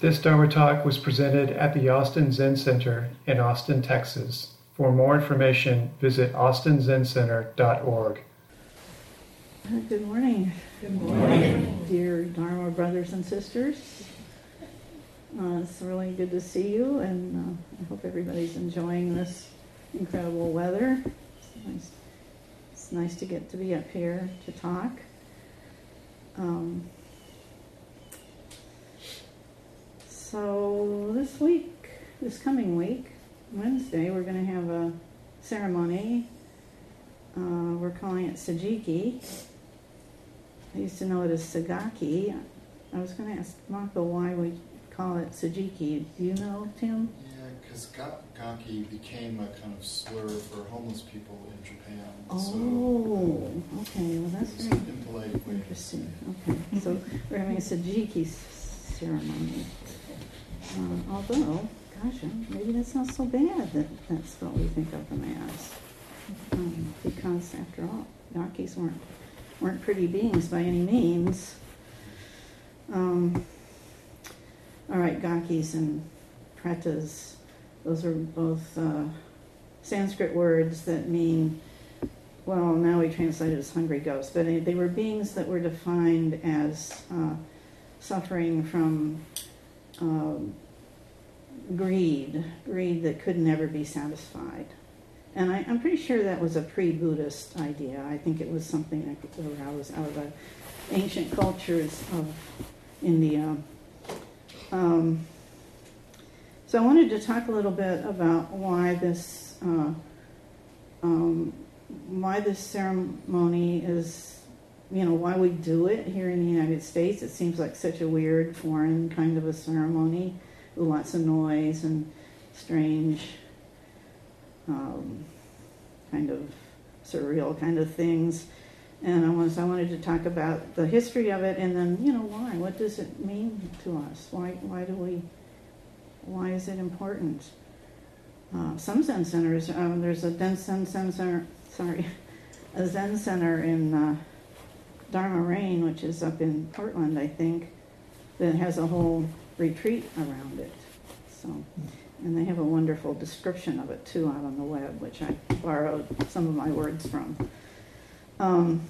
This Dharma talk was presented at the Austin Zen Center in Austin, Texas. For more information, visit austinzencenter.org. Good morning. Good morning. Dear Dharma brothers and sisters. Uh, it's really good to see you, and uh, I hope everybody's enjoying this incredible weather. It's nice, it's nice to get to be up here to talk. Um, so, this week, this coming week, Wednesday, we're going to have a ceremony. Uh, we're calling it Sejiki. I used to know it as Segaki. I was going to ask Mako why we call it Sejiki. Do you know, Tim? Yeah, because ga- Gaki became a kind of slur for homeless people in Japan. Oh, so okay. Well, that's very impolite way. interesting. Okay, so we're having a Sejiki ceremony. Uh, although, gosh, maybe that's not so bad that that's what we think of them as. Um, because, after all, Gakis weren't, weren't pretty beings by any means. Um, all right, Gakis and Pretas, those are both uh, Sanskrit words that mean, well, now we translate it as hungry ghosts, but they were beings that were defined as uh, suffering from um, greed, greed that could never be satisfied. And I, I'm pretty sure that was a pre Buddhist idea. I think it was something that arose out of ancient cultures of India. Um, so I wanted to talk a little bit about why this uh, um, why this ceremony is, you know, why we do it here in the United States. It seems like such a weird, foreign kind of a ceremony with lots of noise and strange, um, kind of surreal kind of things. And I was I wanted to talk about the history of it, and then you know why. What does it mean to us? Why why do we? Why is it important? Uh, some Zen centers. Um, there's a Zen Center. Sorry, a Zen center in uh, Dharma Rain, which is up in Portland, I think, that has a whole retreat around it. So, and they have a wonderful description of it too out on the web, which I borrowed some of my words from. Um,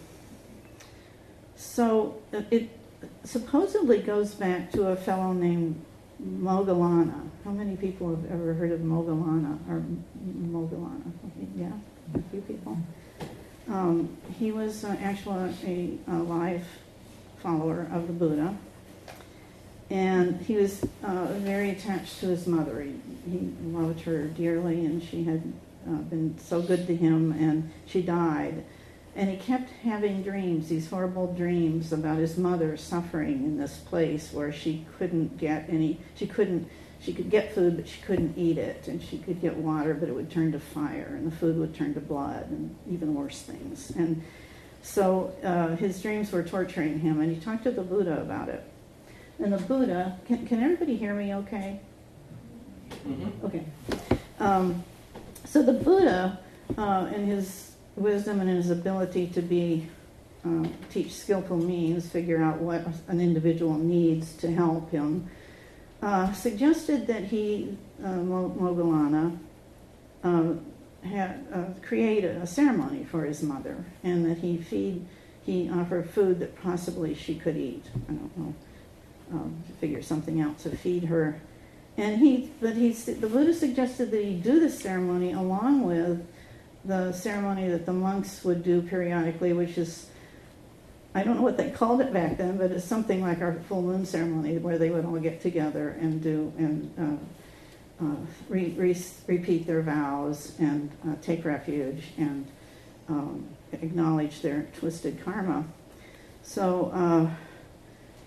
so it, supposedly goes back to a fellow named Moggallana. How many people have ever heard of Moggallana or Moggallana? Yeah, a few people. Um, he was uh, actually a, a live follower of the Buddha, and he was uh, very attached to his mother. He, he loved her dearly, and she had uh, been so good to him, and she died. And he kept having dreams, these horrible dreams about his mother suffering in this place where she couldn't get any, she couldn't, she could get food, but she couldn't eat it. And she could get water, but it would turn to fire, and the food would turn to blood, and even worse things. And so uh, his dreams were torturing him, and he talked to the Buddha about it. And the Buddha, can, can everybody hear me okay? Mm-hmm. Okay. Um, so the Buddha, uh, in his wisdom and in his ability to be uh, teach skillful means, figure out what an individual needs to help him, uh, suggested that he, uh, Moggallana, uh, had uh, create a ceremony for his mother, and that he feed, he offer food that possibly she could eat. I don't know, um, figure something out to feed her. And he, but he, the Buddha suggested that he do this ceremony along with the ceremony that the monks would do periodically, which is, I don't know what they called it back then, but it's something like our full moon ceremony where they would all get together and do and uh, uh, re- re- repeat their vows and uh, take refuge and um, acknowledge their twisted karma. So, uh,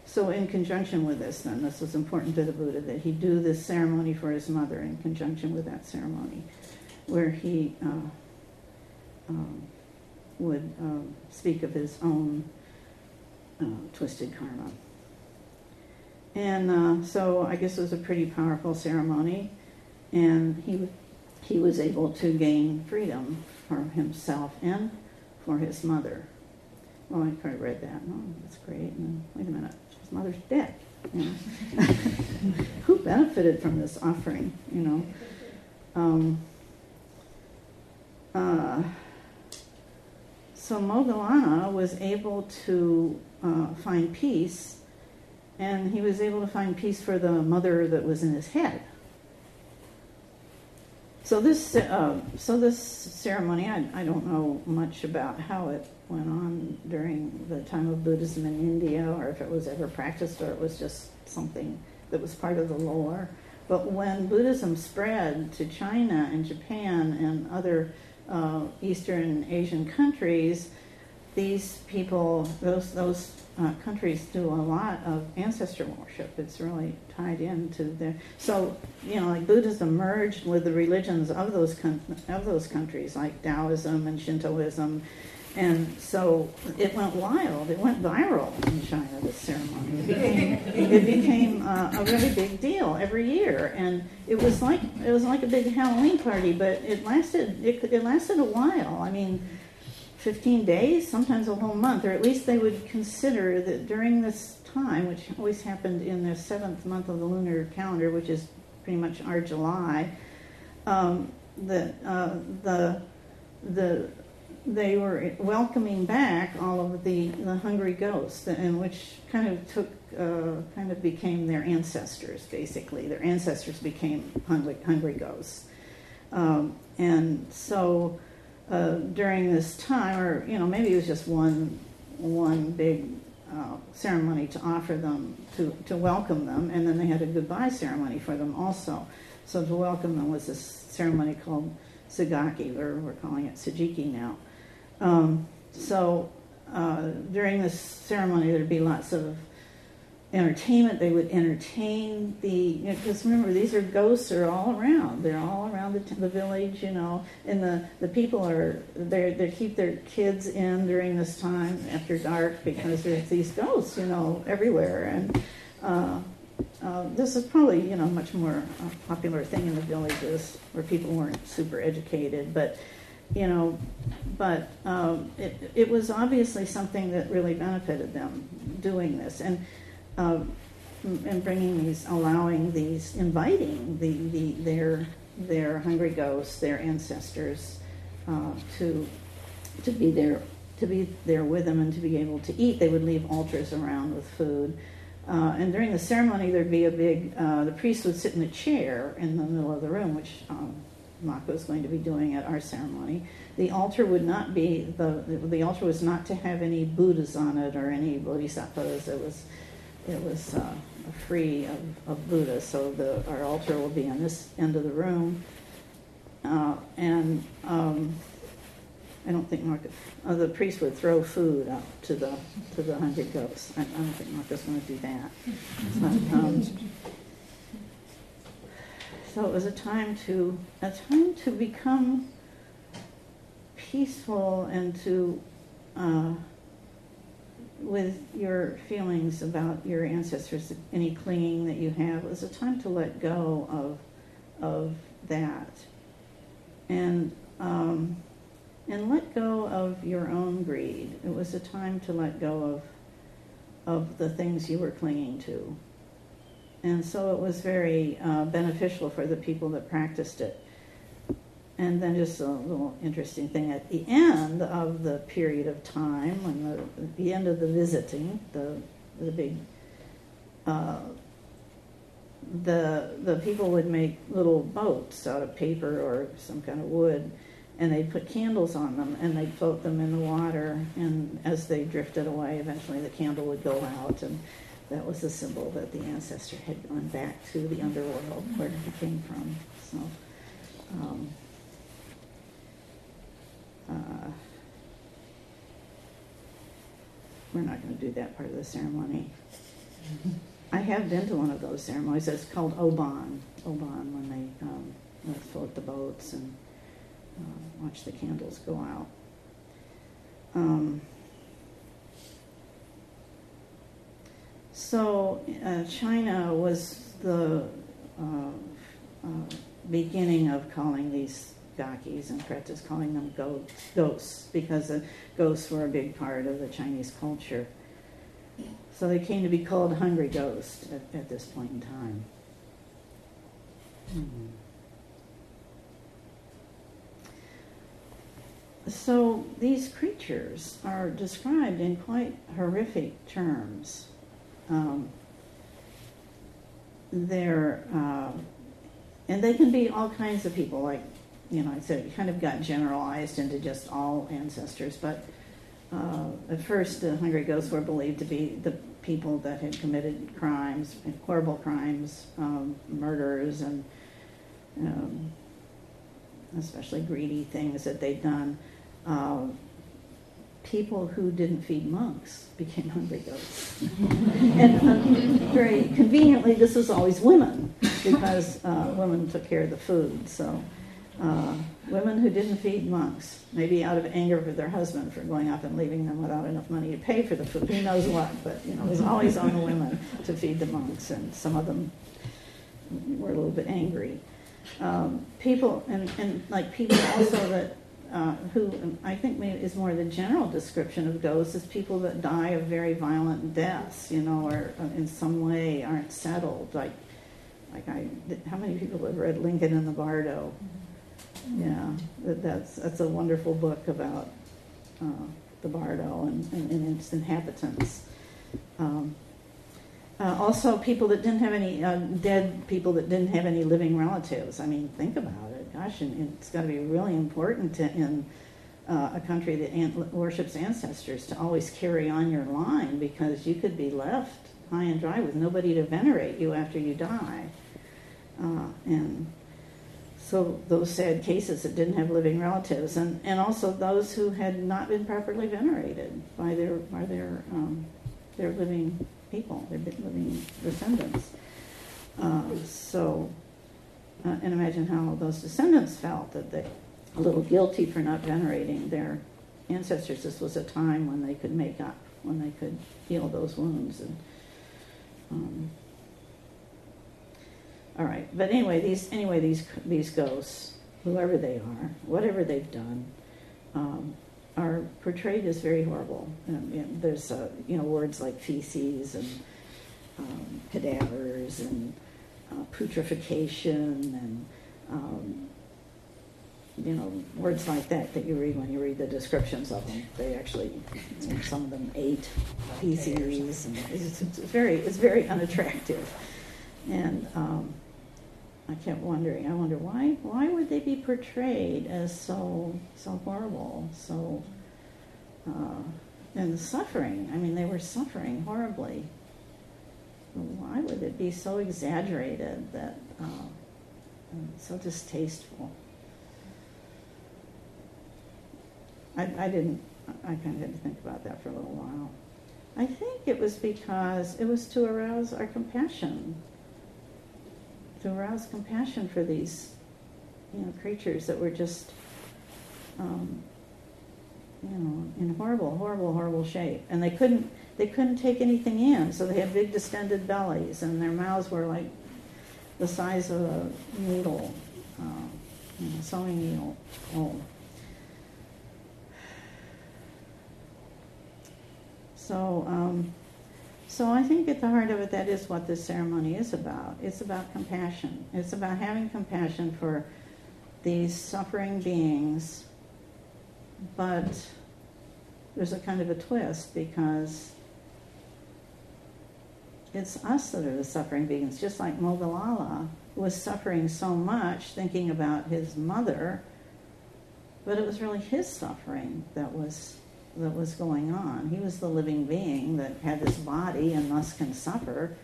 so in conjunction with this, then this was important to the Buddha that he do this ceremony for his mother in conjunction with that ceremony, where he uh, um, would um, speak of his own uh, twisted karma. And uh, so I guess it was a pretty powerful ceremony, and he he was able to gain freedom for himself and for his mother. Well, I probably read that. Oh, that's great. And wait a minute, his mother's dead. Know? benefited from this offering, you know. Um, uh, so Moggallana was able to uh, find peace, and he was able to find peace for the mother that was in his head. So this, uh, so this ceremony, I, I don't know much about how it went on during the time of Buddhism in India, or if it was ever practiced, or it was just something that was part of the lore. But when Buddhism spread to China and Japan and other uh, Eastern Asian countries, these people, those those uh, countries do a lot of ancestor worship. It's really tied into their. So you know, like Buddhism merged with the religions of those con- of those countries, like Taoism and Shintoism, and so it went wild. It went viral in China. This ceremony it became, it became uh, a really big deal every year, and it was like it was like a big Halloween party. But it lasted it, it lasted a while. I mean 15 days, sometimes a whole month, or at least they would consider that during this time, which always happened in the seventh month of the lunar calendar, which is pretty much our July, um, that uh, the the they were welcoming back all of the, the hungry ghosts, and which kind of took uh, kind of became their ancestors. Basically, their ancestors became hungry hungry ghosts, um, and so uh, during this time, or you know, maybe it was just one one big uh, ceremony to offer them to to welcome them, and then they had a goodbye ceremony for them also. So to welcome them was this ceremony called Segaki, or we're calling it Sejiki now. Um, so uh, during this ceremony, there'd be lots of entertainment. They would entertain the because you know, remember these are ghosts are all around. They're all around the, the village, you know, and the, the people are they they keep their kids in during this time after dark because there's these ghosts, you know, everywhere. And uh, uh, this is probably you know much more a popular thing in the villages where people weren't super educated, but you know, but um, it, it was obviously something that really benefited them doing this. And uh, and bringing these, allowing these, inviting the, the their their hungry ghosts, their ancestors, uh, to to be there to be there with them and to be able to eat. They would leave altars around with food. Uh, and during the ceremony, there'd be a big, uh, the priest would sit in a chair in the middle of the room, which um, Mako is going to be doing at our ceremony. The altar would not be, the, the altar was not to have any Buddhas on it or any Bodhisattvas. It was it was uh, free of, of, Buddha. So the, our altar will be on this end of the room. Uh, and um, I don't think Mako's, uh, the priest would throw food out to the to the hungry ghosts. I, I don't think Mako's going to do that. But, um, so it was a time to a time to become peaceful and to uh, with your feelings about your ancestors, any clinging that you have, it was a time to let go of of that, and um, and let go of your own greed. It was a time to let go of of the things you were clinging to, and so it was very uh, beneficial for the people that practiced it. And then just a little interesting thing at the end of the period of time, when the, the end of the visiting, the the big, uh, the the people would make little boats out of paper or some kind of wood, and they'd put candles on them and they'd float them in the water. And as they drifted away, eventually the candle would go out, and that was a symbol that the ancestor had gone back to the underworld where he came from. So. Um, uh, we're not going to do that part of the ceremony. I have been to one of those ceremonies. It's called Obon. Obon, when they um, float the boats and uh, watch the candles go out. Um, so uh, China was the uh, uh beginning of calling these Gakis and Pretas calling them ghosts because the ghosts were a big part of the Chinese culture. So they came to be called hungry ghosts at, at this point in time. So these creatures are described in quite horrific terms. Um, they're, uh, and they can be all kinds of people, like, you know, said, it kind of got generalized into just all ancestors, but uh, at first the hungry ghosts were believed to be the people that had committed crimes, horrible crimes, um, murders, and um, especially greedy things that they'd done. Uh, people who didn't feed monks became hungry ghosts. and uh, very conveniently, this was always women because uh, women took care of the food. So uh, women who didn't feed monks, maybe out of anger with their husband for going off and leaving them without enough money to pay for the food. Who knows what? But you know, it was always on the women to feed the monks, and some of them were a little bit angry. Um, people and, and like people also that uh, who I think maybe is more the general description of ghosts is people that die of very violent deaths, you know, or uh, in some way aren't settled. Like, like I, how many people have read Lincoln in the Bardo? Yeah, that, that's that's a wonderful book about uh, the Bardo and, and, and its inhabitants. Um, uh, also, people that didn't have any uh, dead people that didn't have any living relatives. I mean, think about it. Gosh, and it's got to be really important to, in uh, a country that an- worships ancestors to always carry on your line because you could be left high and dry with nobody to venerate you after you die. Uh, and so those sad cases that didn't have living relatives, and, and also those who had not been properly venerated by their by their um, their living people, their living descendants. Uh, so, uh, and imagine how those descendants felt that they a little guilty for not venerating their ancestors. This was a time when they could make up, when they could heal those wounds. And um, all right, but anyway, these anyway these these ghosts, whoever they are, whatever they've done. Um, are portrayed as very horrible. Um, you know, there's uh, you know words like feces and um, cadavers and uh, putrefaction and um, you know words like that that you read when you read the descriptions of them. They actually you know, some of them ate feces and it's, it's very it's very unattractive. And um, I kept wondering. I wonder why why would they be portrayed as so so horrible, so uh, and suffering. I mean, they were suffering horribly. Why would it be so exaggerated that uh, so distasteful? I, I didn't. I kind of had to think about that for a little while. I think it was because it was to arouse our compassion to arouse compassion for these, you know, creatures that were just, um, you know, in horrible, horrible, horrible shape, and they couldn't, they couldn't take anything in, so they had big distended bellies, and their mouths were like the size of a needle, uh, you know, sewing needle. Oh. So. Um, so I think at the heart of it, that is what this ceremony is about. It's about compassion. It's about having compassion for these suffering beings, but there's a kind of a twist because it's us that are the suffering beings, just like Moggallana was suffering so much thinking about his mother, but it was really his suffering that was that was going on. He was the living being that had this body and thus can suffer.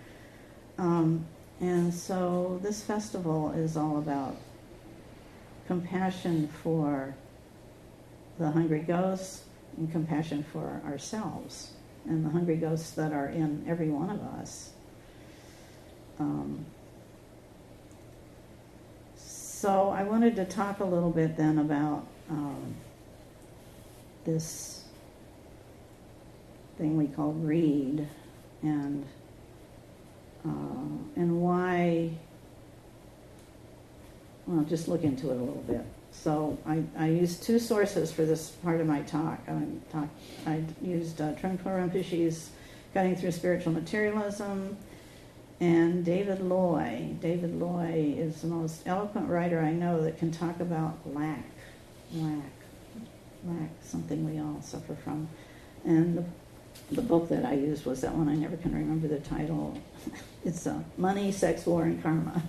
Um, and so this festival is all about compassion for the hungry ghosts and compassion for ourselves and the hungry ghosts that are in every one of us. Um, so I wanted to talk a little bit then about um, this thing we call greed and uh, and why well just look into it a little bit so I, I used two sources for this part of my talk I, talk, I used uh, Trungpa Rinpoche's Cutting Through Spiritual Materialism and David Loy. David Loy is the most eloquent writer I know that can talk about lack, lack, lack, something we all suffer from. And the, the book that I used was that one. I never can remember the title. It's uh, Money, Sex, War, and Karma.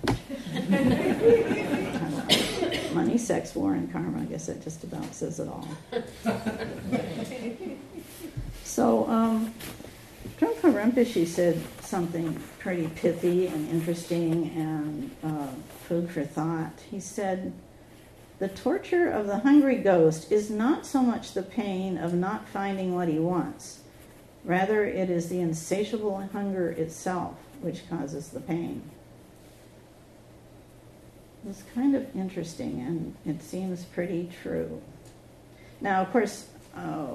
Money, Sex, War, and Karma. I guess that just about says it all. So, um, Trungpa Rinpoche said something pretty pithy and interesting and uh, food for thought. He said, The torture of the hungry ghost is not so much the pain of not finding what he wants, rather, it is the insatiable hunger itself which causes the pain. It's kind of interesting and it seems pretty true. Now, of course, uh,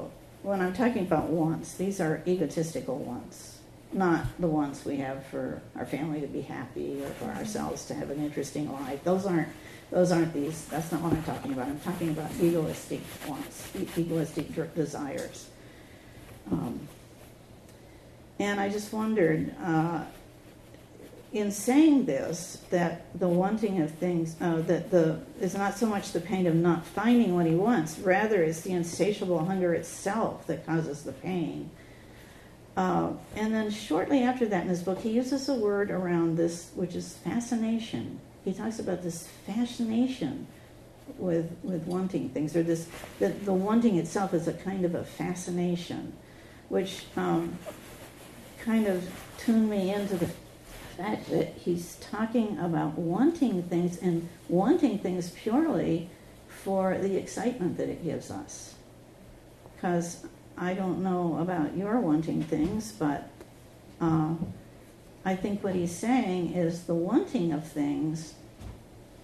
when I'm talking about wants, these are egotistical wants, not the wants we have for our family to be happy or for ourselves to have an interesting life. Those aren't those aren't these. That's not what I'm talking about. I'm talking about egoistic wants, egoistic desires. Um, and I just wondered. Uh, in saying this, that the wanting of things, uh, that the is not so much the pain of not finding what he wants, rather it's the insatiable hunger itself that causes the pain. Uh, and then shortly after that in his book, he uses a word around this, which is fascination. He talks about this fascination with with wanting things, or this that the wanting itself is a kind of a fascination, which um, kind of tuned me into the fact that he's talking about wanting things and wanting things purely for the excitement that it gives us. Because I don't know about your wanting things, but uh, I think what he's saying is the wanting of things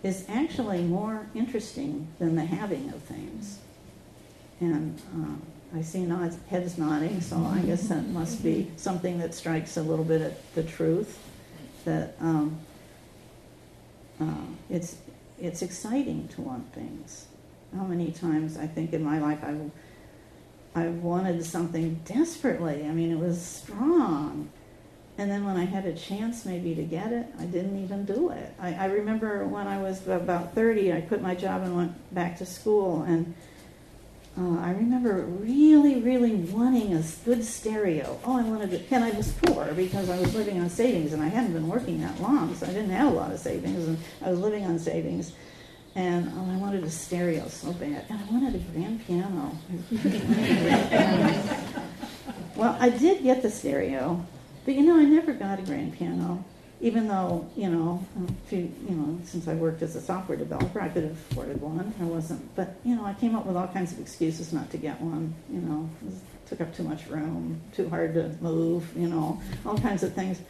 is actually more interesting than the having of things. And uh, I see nods, heads nodding, so I guess that must be something that strikes a little bit at the truth that um, uh, it's it's exciting to want things. How many times I think in my life I I wanted something desperately. I mean, it was strong. And then when I had a chance maybe to get it, I didn't even do it. I, I remember when I was about 30, I quit my job and went back to school. And uh, I remember really, really wanting a good stereo. Oh, I wanted it, and I was poor because I was living on savings, and I hadn't been working that long, so I didn't have a lot of savings, and I was living on savings. And oh, I wanted a stereo so bad, and I wanted a grand piano. well, I did get the stereo, but you know, I never got a grand piano even though you know, few, you know, since I worked as a software developer, I could have afforded one. I wasn't, but you know, I came up with all kinds of excuses not to get one. You know, took up too much room, too hard to move. You know, all kinds of things.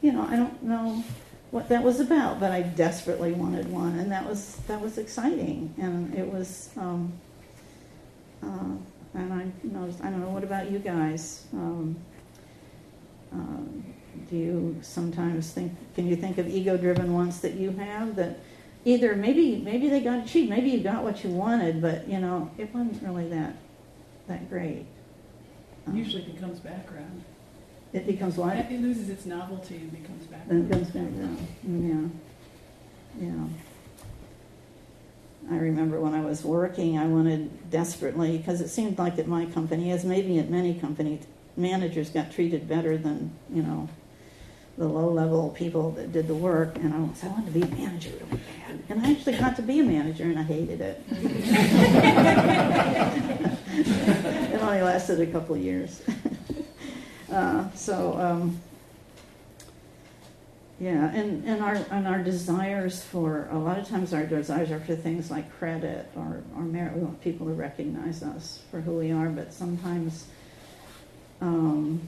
You know, I don't know what that was about, but I desperately wanted one, and that was that was exciting, and it was. Um, uh, and I noticed, I don't know, what about you guys? Um, um, do you sometimes think can you think of ego driven ones that you have that either maybe maybe they got achieved maybe you got what you wanted but you know it wasn't really that that great. Um, usually becomes background. It becomes what? It loses its novelty and becomes background. It becomes background. Mm, yeah. Yeah. I remember when I was working, I wanted desperately because it seemed like at my company, as maybe at many companies, managers got treated better than you know the low level people that did the work, and I, I wanted to be a manager. And I actually got to be a manager, and I hated it. it only lasted a couple of years. uh, so, um, yeah, and, and our and our desires for a lot of times our desires are for things like credit or, or merit. We want people to recognize us for who we are, but sometimes um,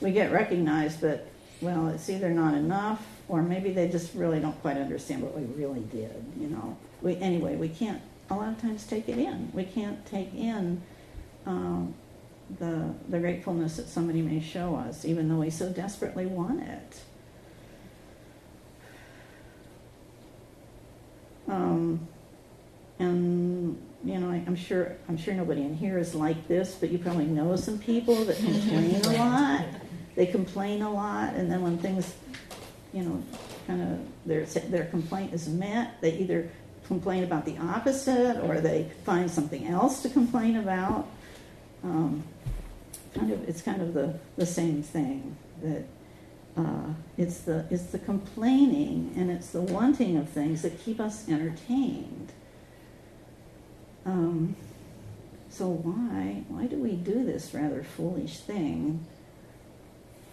we get recognized, but well, it's either not enough or maybe they just really don't quite understand what we really did. You know, we anyway we can't a lot of times take it in. We can't take in um, the the gratefulness that somebody may show us, even though we so desperately want it. Um, and you know, I, am sure I'm sure nobody in here is like this, but you probably know some people that complain a lot they complain a lot, and then when things, you know, kind of their their complaint is met, they either complain about the opposite or they find something else to complain about. Um, kind of, it's kind of the, the same thing that uh, it's the it's the complaining and it's the wanting of things that keep us entertained. Um, so why why do we do this rather foolish thing?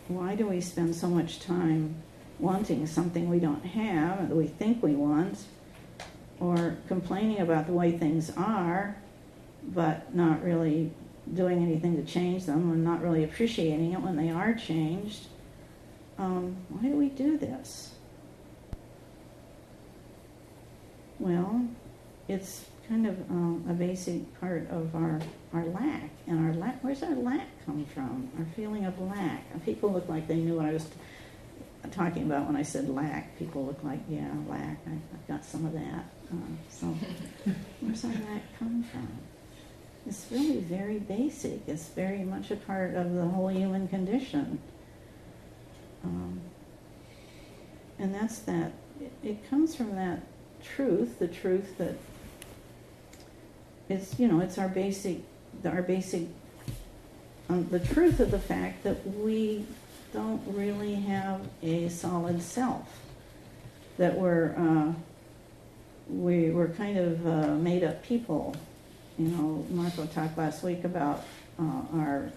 Why do we spend so much time wanting something we don't have and that we think we want, or complaining about the way things are, but not really doing anything to change them and not really appreciating it when they are changed? Um, why do we do this? Well, it's kind of um, a basic part of our, our lack. And our lack, where's our lack come from? Our feeling of lack. And people look like they knew what I was t- talking about when I said lack. People look like, yeah, lack. I, have got some of that. Uh, so, where's our lack come from? It's really very basic. It's very much a part of the whole human condition. Um, and that's that, it, it comes from that truth, the truth that it's, you know, it's our basic, our basic, um, the truth of the fact that we don't really have a solid self. That we're, uh, we, we're kind of uh, made up people. You know, Mako talked last week about uh, our,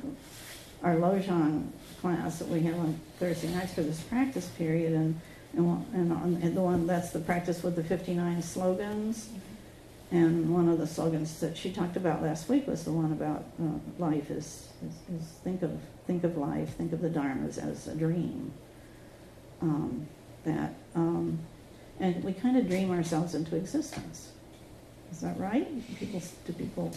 our Lojong class that we have on Thursday nights for this practice period, and and, and, on, and the one that's the practice with the 59 slogans. And one of the slogans that she talked about last week was the one about uh, life is, is, is, think of think of life, think of the dharmas as a dream. Um, that um, and we kind of dream ourselves into existence. Is that right? People do people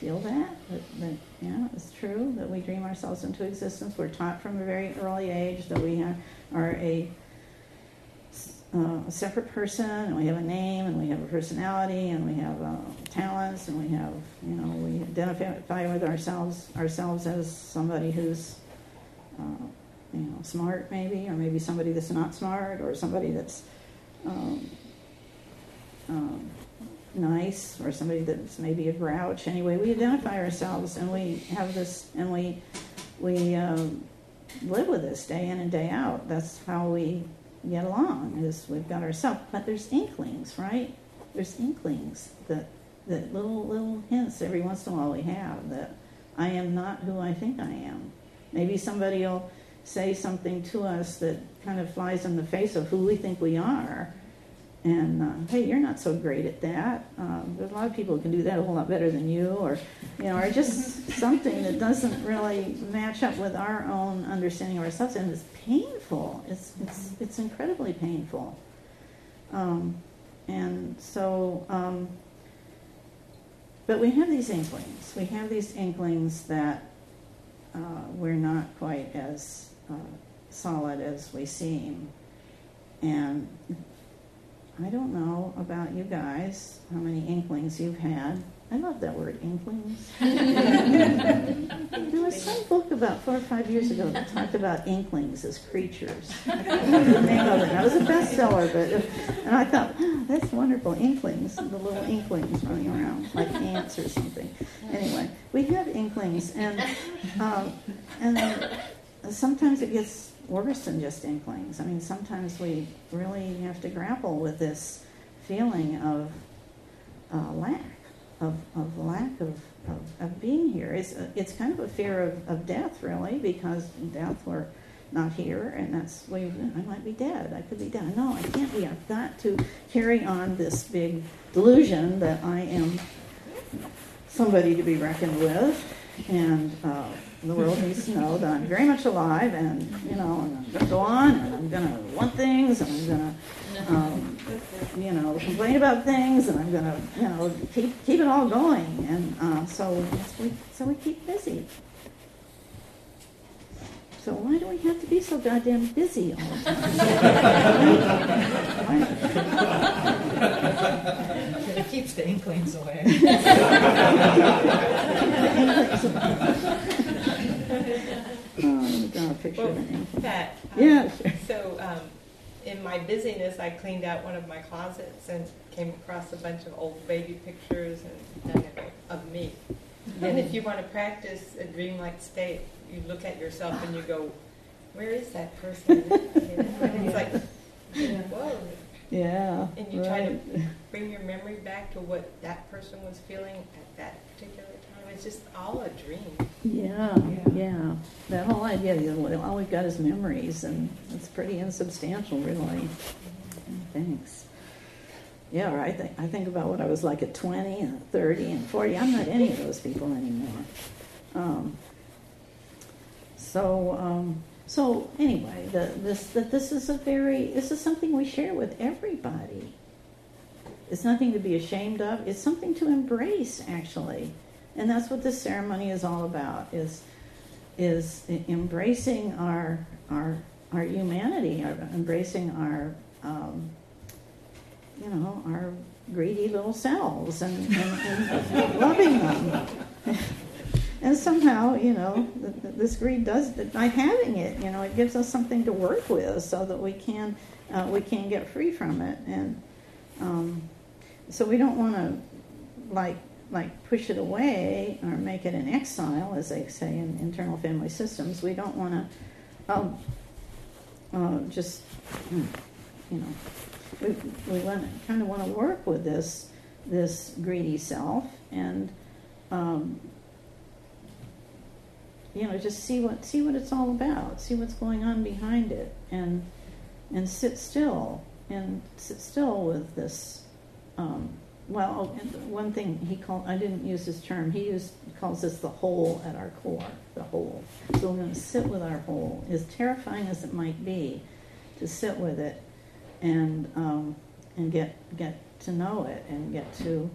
feel that? that? That yeah, it's true that we dream ourselves into existence. We're taught from a very early age that we have, are a uh, a separate person, and we have a name, and we have a personality, and we have uh, talents, and we have, you know, we identify with ourselves ourselves as somebody who's, uh, you know, smart maybe, or maybe somebody that's not smart, or somebody that's um, um, nice, or somebody that's maybe a grouch. Anyway, we identify ourselves, and we have this, and we we um, live with this day in and day out. That's how we get along is we've got ourselves. But there's inklings, right? There's inklings that that little little hints every once in a while we have that I am not who I think I am. Maybe somebody will say something to us that kind of flies in the face of who we think we are. And uh, hey, you're not so great at that. Um, there's a lot of people who can do that a whole lot better than you, or you know, or just something that doesn't really match up with our own understanding of ourselves, and it's painful. It's it's it's incredibly painful. Um, and so, um, but we have these inklings. We have these inklings that uh, we're not quite as uh, solid as we seem, and I don't know about you guys, how many inklings you've had. I love that word, inklings. there was some book about four or five years ago that talked about inklings as creatures. I can't remember the name of it. That was a bestseller, but and I thought, oh, that's wonderful, inklings, the little inklings running around like ants or something. Anyway, we have inklings, and um, and sometimes it gets worse than just inklings. I mean, sometimes we really have to grapple with this feeling of uh, lack, of, of lack of, of, of, being here. It's, it's kind of a fear of, of death, really, because death, we're not here, and that's, we, I might be dead. I could be dead. No, I can't be. I've got to carry on this big delusion that I am somebody to be reckoned with, and uh, the world needs to know that I'm very much alive, and you know, and I'm going to go on, and I'm going to want things, and I'm going to, um, you know, complain about things, and I'm going to, you know, keep keep it all going, and uh, so we so we keep busy. So why do we have to be so goddamn busy all the time? it keeps the inklings away. Oh, draw a picture Well, Annette. Um, Yeah, sure. So, um, in my busyness, I cleaned out one of my closets and came across a bunch of old baby pictures and of me. And if you want to practice a dreamlike state, you look at yourself and you go, "Where is that person?" You know, and it's like, whoa. Yeah. And you try to bring your memory back to what that person was feeling at that particular time. It's just all a dream. Yeah, yeah. That whole idea, you know, all we've got is memories, and it's pretty insubstantial, really. Thanks. Yeah, right. I think, I think about what I was like at 20 and 30 and 40. I'm not any of those people anymore. Um, so, um, so anyway, the, this that this is a very this is something we share with everybody. It's nothing to be ashamed of. It's something to embrace, actually, and that's what this ceremony is all about. Is is embracing our our our humanity, our, embracing our um, you know our greedy little selves and, and, and loving them. And somehow, you know, th- th- this greed does by having it. You know, it gives us something to work with, so that we can uh, we can get free from it. And um, so we don't want to like like push it away or make it an exile, as they say in internal family systems. We don't want to um, uh, just mm, you know we we want kind of want to work with this this greedy self and. Um, you know, just see what see what it's all about, see what's going on behind it, and and sit still and sit still with this. Um, well, one thing he called I didn't use this term. He used calls this the hole at our core, the hole. So we're going to sit with our hole, as terrifying as it might be, to sit with it, and um, and get get to know it and get to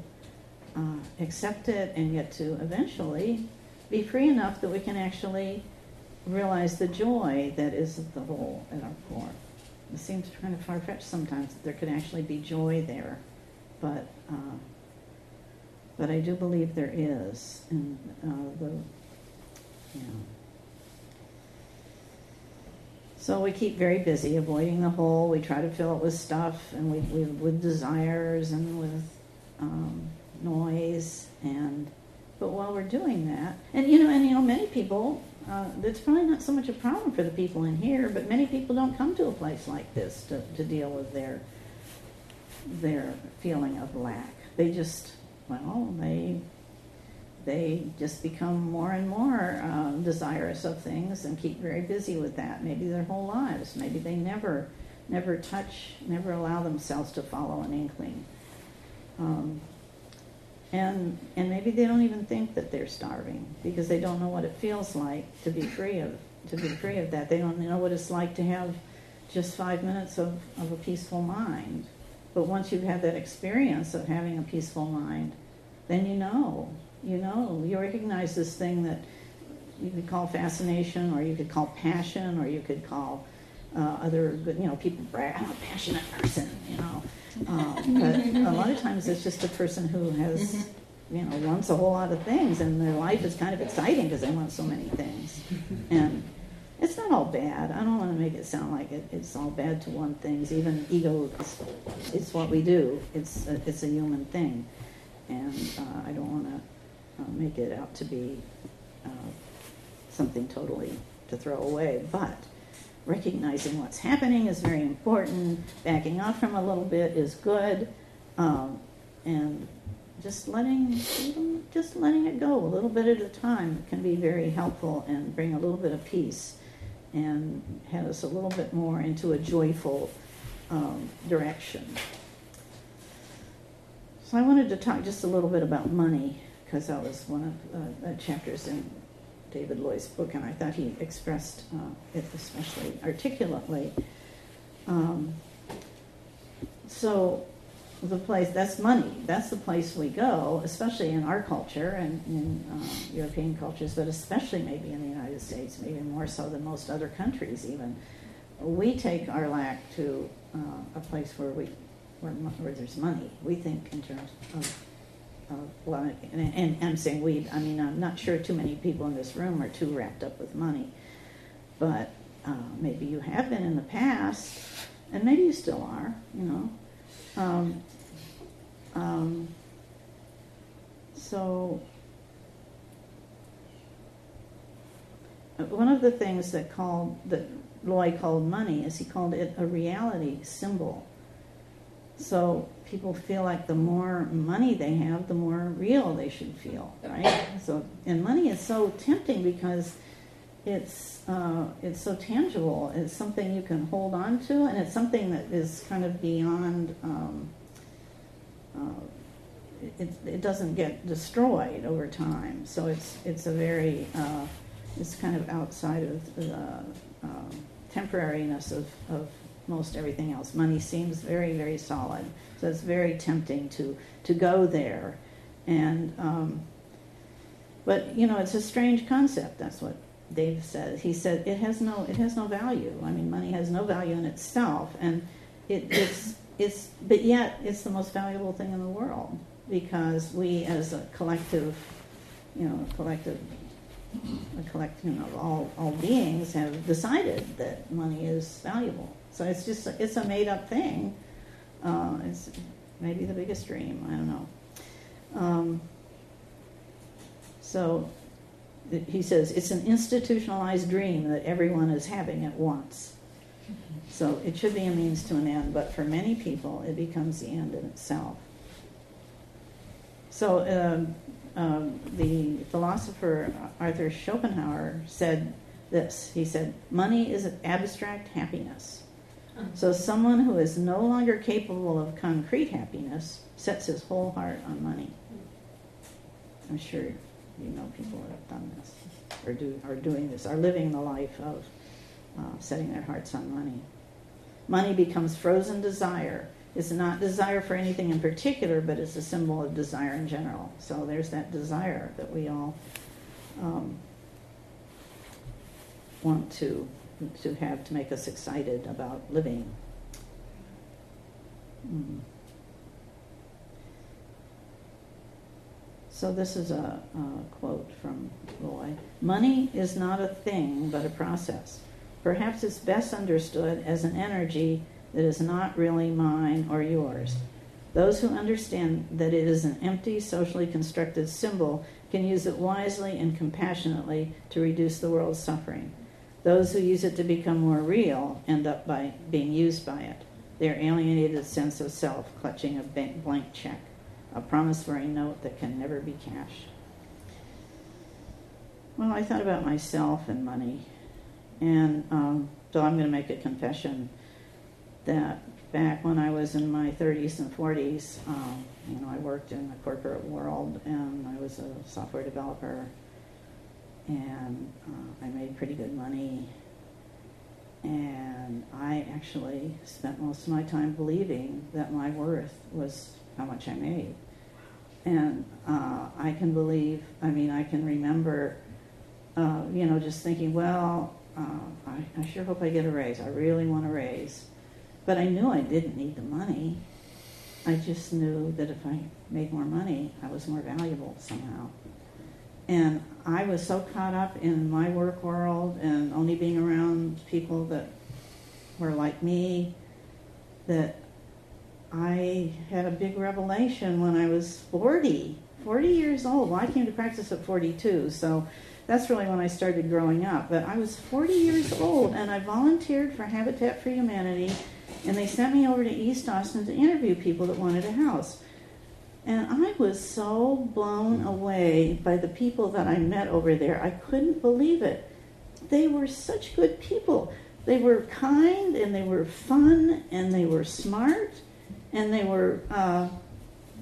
uh, accept it and get to eventually be free enough that we can actually realize the joy that is the hole at our core. It seems kind of far fetched sometimes that there could actually be joy there, but uh, but I do believe there is, and uh, the. So we keep very busy avoiding the hole. We try to fill it with stuff and we, we with desires and with um, noise and but while we're doing that, and you know, and you know, many people, uh, it's probably not so much a problem for the people in here, but many people don't come to a place like this to, to deal with their their feeling of lack. They just, well, they they just become more and more uh, desirous of things and keep very busy with that. Maybe their whole lives. Maybe they never never touch, never allow themselves to follow an inkling. Um, and and maybe they don't even think that they're starving because they don't know what it feels like to be free of to be free of that. They don't know what it's like to have just five minutes of, of a peaceful mind. But once you've had that experience of having a peaceful mind, then you know, you know, you recognize this thing that you could call fascination, or you could call passion, or you could call uh, other good, you know, people brag, I'm a passionate person, you know. Uh, but a lot of times it's just a person who has, you know, wants a whole lot of things, and their life is kind of exciting because they want so many things. And it's not all bad. I don't want to make it sound like it, it's all bad to want things. Even ego, is, it's what we do. It's a, it's a human thing, and uh, I don't want to uh, make it out to be uh, something totally to throw away. But recognizing what's happening is very important. Backing off from a little bit is good, um, and just letting just letting it go a little bit at a time can be very helpful and bring a little bit of peace and head us a little bit more into a joyful um, direction. So I wanted to talk just a little bit about money because that was one of uh, the chapters in David Loy's book, and I thought he expressed uh, it especially articulately. Um, so the place that's money that's the place we go especially in our culture and in uh, european cultures but especially maybe in the united states maybe more so than most other countries even we take our lack to uh, a place where we where, where there's money we think in terms of of well, and, and I'm saying we. I mean, I'm not sure too many people in this room are too wrapped up with money, but uh, maybe you have been in the past, and maybe you still are, you know. Um, um, so, uh, one of the things that called that Loy called money is he called it a reality symbol. So people feel like the more money they have, the more real they should feel, right? So, and money is so tempting because it's uh, it's so tangible. It's something you can hold on to, and it's something that is kind of beyond. Um, uh, it, it doesn't get destroyed over time, so it's it's a very uh, it's kind of outside of the um, temporariness of, of most everything else. Money seems very very solid, so it's very tempting to to go there, and um, but you know it's a strange concept. That's what Dave said. He said it has no it has no value. I mean, money has no value in itself, and it, it's it's but yet it's the most valuable thing in the world because we as a collective, you know, collective a collection of all, all beings have decided that money is valuable. So it's just it's a made up thing. Uh, it's maybe the biggest dream. I don't know. Um, so he says it's an institutionalized dream that everyone is having at once. So it should be a means to an end, but for many people, it becomes the end in itself. So um, um, the philosopher Arthur Schopenhauer said this. He said, "Money is an abstract happiness." So someone who is no longer capable of concrete happiness sets his whole heart on money. I'm sure you know people that have done this, or do are doing this, are living the life of uh, setting their hearts on money. Money becomes frozen desire. It's not desire for anything in particular, but it's a symbol of desire in general. So there's that desire that we all um, want to to have to make us excited about living. Mm. So this is a, a quote from Loy. Money is not a thing, but a process. Perhaps it's best understood as an energy that is not really mine or yours. Those who understand that it is an empty, socially constructed symbol can use it wisely and compassionately to reduce the world's suffering. Those who use it to become more real end up by being used by it. Their alienated sense of self clutching a blank check a promissory note that can never be cashed. Well, I thought about myself and money, and um, so I'm going to make a confession that back when I was in my 30s and 40s, um, you know, I worked in the corporate world and I was a software developer, and uh, I made pretty good money. And I actually spent most of my time believing that my worth was how much I made. And uh, I can believe, I mean, I can remember, uh, you know, just thinking, well, uh, I, I sure hope I get a raise. I really want a raise. But I knew I didn't need the money. I just knew that if I made more money, I was more valuable somehow. And I was so caught up in my work world and only being around people that were like me that I had a big revelation when I was 40, 40 years old. Well, I came to practice at 42, so that's really when I started growing up. But I was 40 years old, and I volunteered for Habitat for Humanity, and they sent me over to East Austin to interview people that wanted a house. And I was so blown away by the people that I met over there. I couldn't believe it. They were such good people. They were kind and they were fun and they were smart and they were, uh,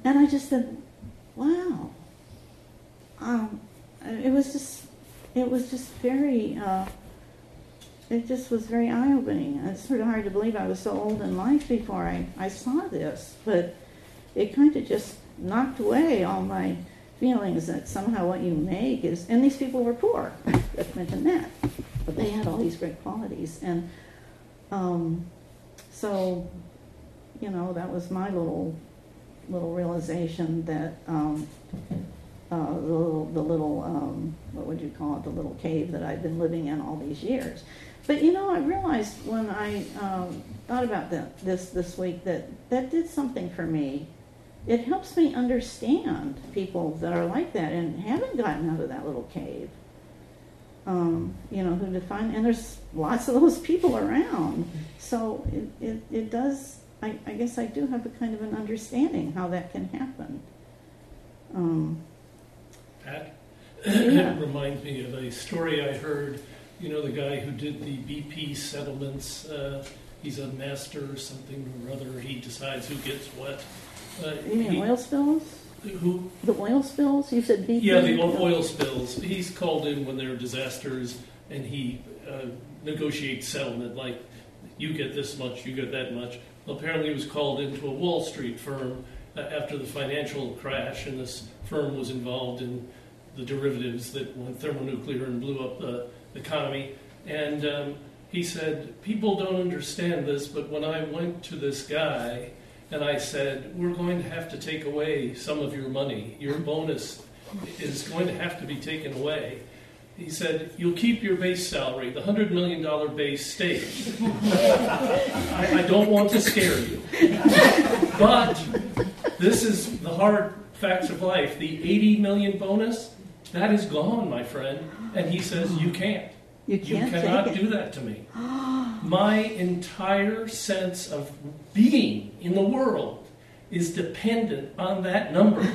and I just said, wow. Um, it was just, it was just very, uh, it just was very eye opening. It's sort of hard to believe I was so old in life before I, I saw this, but it kind of just knocked away all my feelings that somehow what you make is, and these people were poor, let's mention that, but they had all these great qualities. And um, so you know, that was my little little realization that um, uh, the little, the little um, what would you call it, the little cave that I've been living in all these years. But you know, I realized when I um, thought about this this week that that did something for me. It helps me understand people that are like that and haven't gotten out of that little cave. Um, you know, who define, and there's lots of those people around. So it, it, it does, I, I guess I do have a kind of an understanding how that can happen. Um, Pat, Yeah. it reminds me of a story I heard. You know, the guy who did the BP settlements, uh, he's a master or something or other. He decides who gets what. Uh, you mean he- oil spills? Who? The oil spills? You said BP? Yeah, the o- oil spills. He's called in when there are disasters, and he uh, negotiates settlement. Like, you get this much, you get that much. Apparently, he was called into a Wall Street firm uh, after the financial crash, and this firm was involved in the derivatives that went thermonuclear and blew up the economy. And um, he said, People don't understand this, but when I went to this guy and I said, We're going to have to take away some of your money, your bonus is going to have to be taken away. He said, You'll keep your base salary, the $100 million base stays. I, I don't want to scare you. But this is the hard facts of life. The 80 million bonus, that is gone, my friend. And he says, You can't. You You can't cannot take it. do that to me. My entire sense of being in the world is dependent on that number.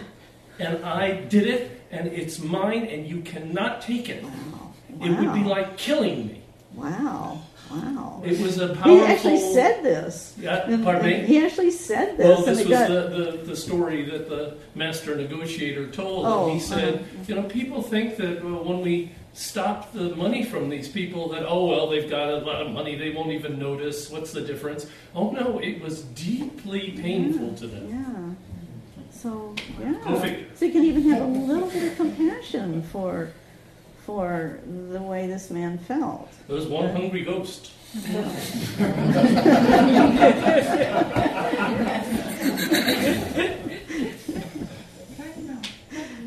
And I did it, and it's mine, and you cannot take it. Wow. It would be like killing me. Wow. Wow. It was a powerful. He actually said this. Yeah, pardon me? He actually said this. Well, this was got- the, the, the story that the master negotiator told. Oh, and he said, uh-huh. you know, people think that well, when we stop the money from these people, that, oh, well, they've got a lot of money, they won't even notice. What's the difference? Oh, no, it was deeply painful to them. Yeah. So, yeah. So you can even have a little bit of compassion for for the way this man felt. There's one hungry ghost.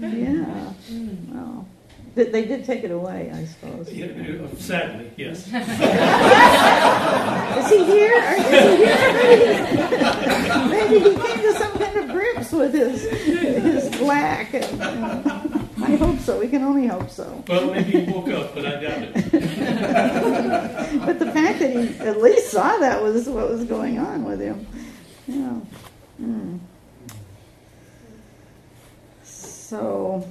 Yeah. Well, they, they did take it away, I suppose. Yeah, uh, Sadly, yes. Is he here? Or is he here? Maybe he came to some kind of grips with his his lack. And, and I hope so. We can only hope so. Well, maybe he woke up, but I doubt it. But the fact that he at least saw that was what was going on with him. Yeah. Hmm. So,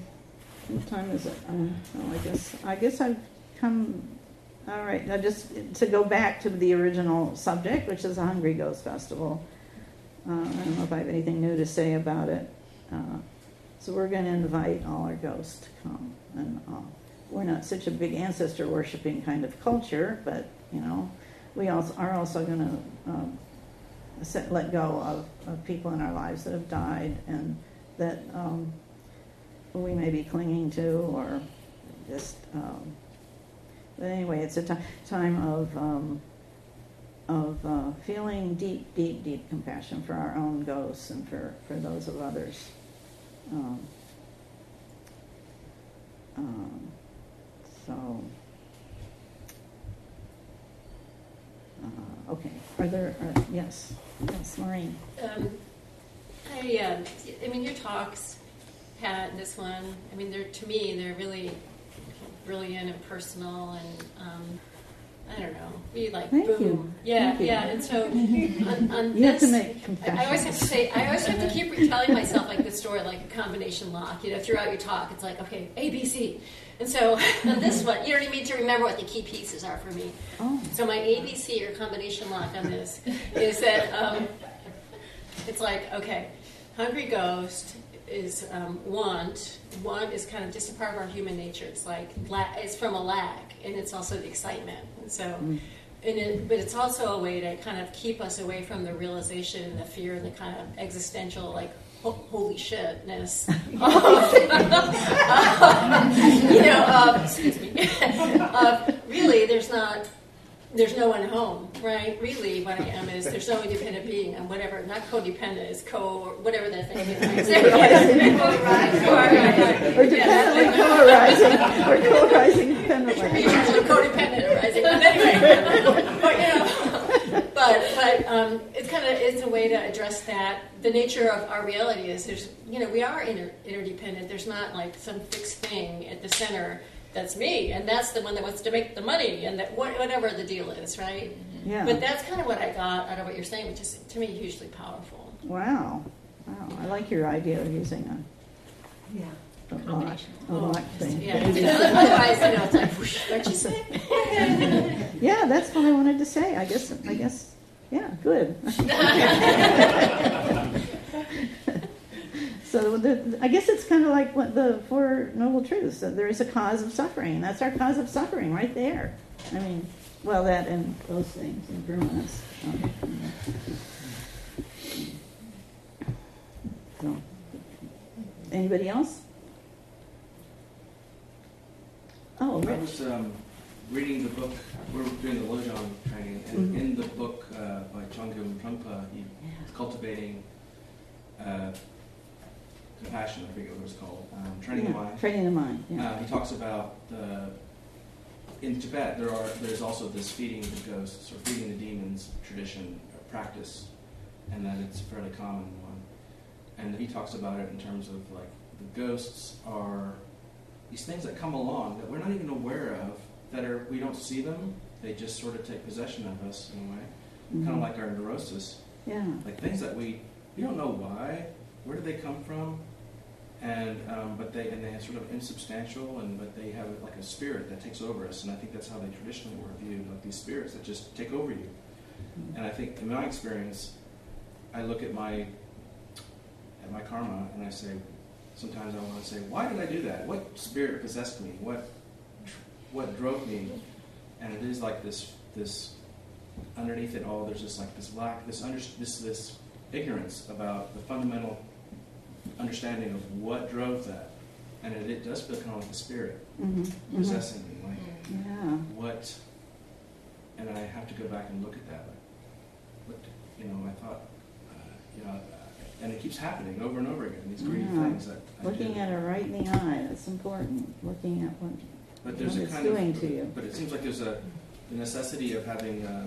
what time is it? Uh, well, I guess I guess I've come. All right. Now, just to go back to the original subject, which is the Hungry Ghost Festival. Uh, I don't know if I have anything new to say about it. Uh, so we're going to invite all our ghosts to come, and uh, we're not such a big ancestor worshiping kind of culture, but you know, we also are also going to um, set, let go of, of people in our lives that have died and that um, we may be clinging to or just. Um, but anyway, it's a time of um, of uh, feeling deep, deep, deep compassion for our own ghosts and for, for those of others. Um, um, so, uh, okay. Are there? Uh, yes, yes, Maureen. Um, I, um, I mean, your talks, Pat, this one, I mean, they're, to me, they're really brilliant and personal and, um, I don't know, really like Thank boom. you. Yeah, Thank you. yeah. And so on, on You have this, to make confessions. I always have to say, I always have to keep retelling myself like the story, like a combination lock. You know, throughout your talk, it's like, okay, A, B, C. And so on this one, you don't even need to remember what the key pieces are for me. Oh, So my ABC or combination lock on this is that um, it's like okay, hungry ghost is um, want. Want is kind of just a part of our human nature. It's like it's from a lack, and it's also the excitement. And so, and it, but it's also a way to kind of keep us away from the realization and the fear and the kind of existential like. ho- Holy shitness! you know, uh, excuse me. uh, really, there's not there's no one home, right? Really, what I am is there's no independent being. I'm whatever, not codependent, is co or whatever that thing is. or dependently co-arising, or co-arising dependently. Usually codependent arising. But anyway, but you know, but but um, it's kind of it's a way to address that. The nature of our reality is there's you know we are inter- interdependent. There's not like some fixed thing at the center that's me, and that's the one that wants to make the money, and that whatever the deal is, right? Yeah. But that's kind of what I got out of what you're saying, which is to me hugely powerful. Wow. Wow. I like your idea of using a, Yeah. a lock, Combination. a lock thing. Oh, yeah. Otherwise, you know, it's like what'd you say? Yeah, that's what I wanted to say. I guess, I guess, yeah, good. so the, I guess it's kind of like what the Four Noble Truths that there is a cause of suffering. That's our cause of suffering right there. I mean, well, that and those things, impermanence. Um, so, anybody else? Oh, I was um, reading the book, we're doing the Lojong training, and Mhm. in the book uh, by Chögyam Trungpa, he's cultivating uh, compassion, I forget what it's called, um, training the mind. Training the mind. Yeah. Uh, he talks about the, in Tibet, there are there's also this feeding the ghosts or feeding the demons tradition or practice, and that it's a fairly common one. And he talks about it in terms of like the ghosts are these things that come along that we're not even aware of, that are we don't see them, they just sort of take possession of us in a way, kind Mhm. of like our neurosis, Yeah. like things that we we don't know why, where did they come from, and um, but they and they're sort of insubstantial, and but they have like a spirit that takes over us, and I think that's how they traditionally were viewed, like these spirits that just take over you. And I think in my experience, I look at my at my karma and I say, sometimes I want to say, why did I do that? What spirit possessed me? What what drove me? And it is like this this underneath it all. There's just like this lack, this under, this this ignorance about the fundamental understanding of what drove that. And it, it does feel kind of like a spirit Mhm, mhm. possessing me, like Yeah. what and I have to go back and look at that. Like, what, you know, I thought, uh, you know, uh, and it keeps happening over and over again. These grieving Yeah. things that I Looking do. at it right in the eye, that's important. Looking at what, but there's what a it's kind doing of, to you. but it seems like there's a the necessity of having uh,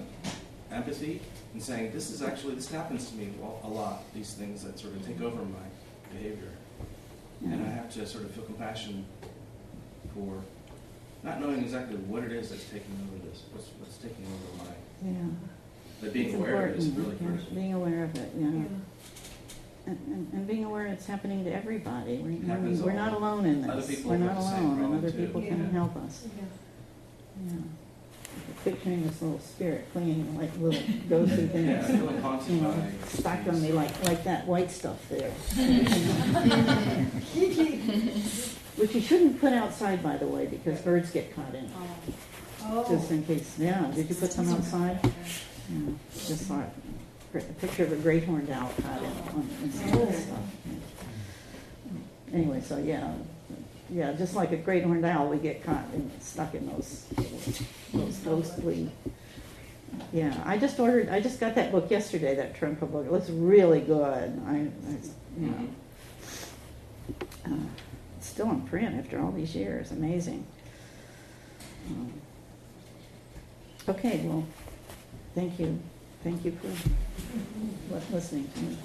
empathy and saying this is actually this happens to me a lot. These things that sort of take over my behavior, and I mm-hmm. have to sort of feel compassion for not knowing exactly what it is that's taking over this. What's what's taking over my yeah. But being It's aware of it is important, really yeah, critical. Being aware of it, yeah. And, and, and being aware it's happening to everybody. We're, we're not alone in this. other people We're not alone, and problem other too. people can Yeah. help us. Yeah. Picturing this little spirit clinging like little ghostly things. Yeah, feeling you know, by stuck on me like, like that white stuff there. Which you shouldn't put outside, by the way, because birds get caught in. Oh. oh. Just in case, yeah, did you put some outside? Yeah, just saw it. a picture of a great horned owl caught in on the Instagram oh. stuff. Anyway, so yeah, yeah, just like a great horned owl, we get caught and stuck in those, those ghostly. Yeah, I just ordered, I just got that book yesterday, that Trungpa book. It looks really good. I, I you know, uh, still in print after all these years. Amazing. Um, Okay, well, thank you. Thank you for listening to me.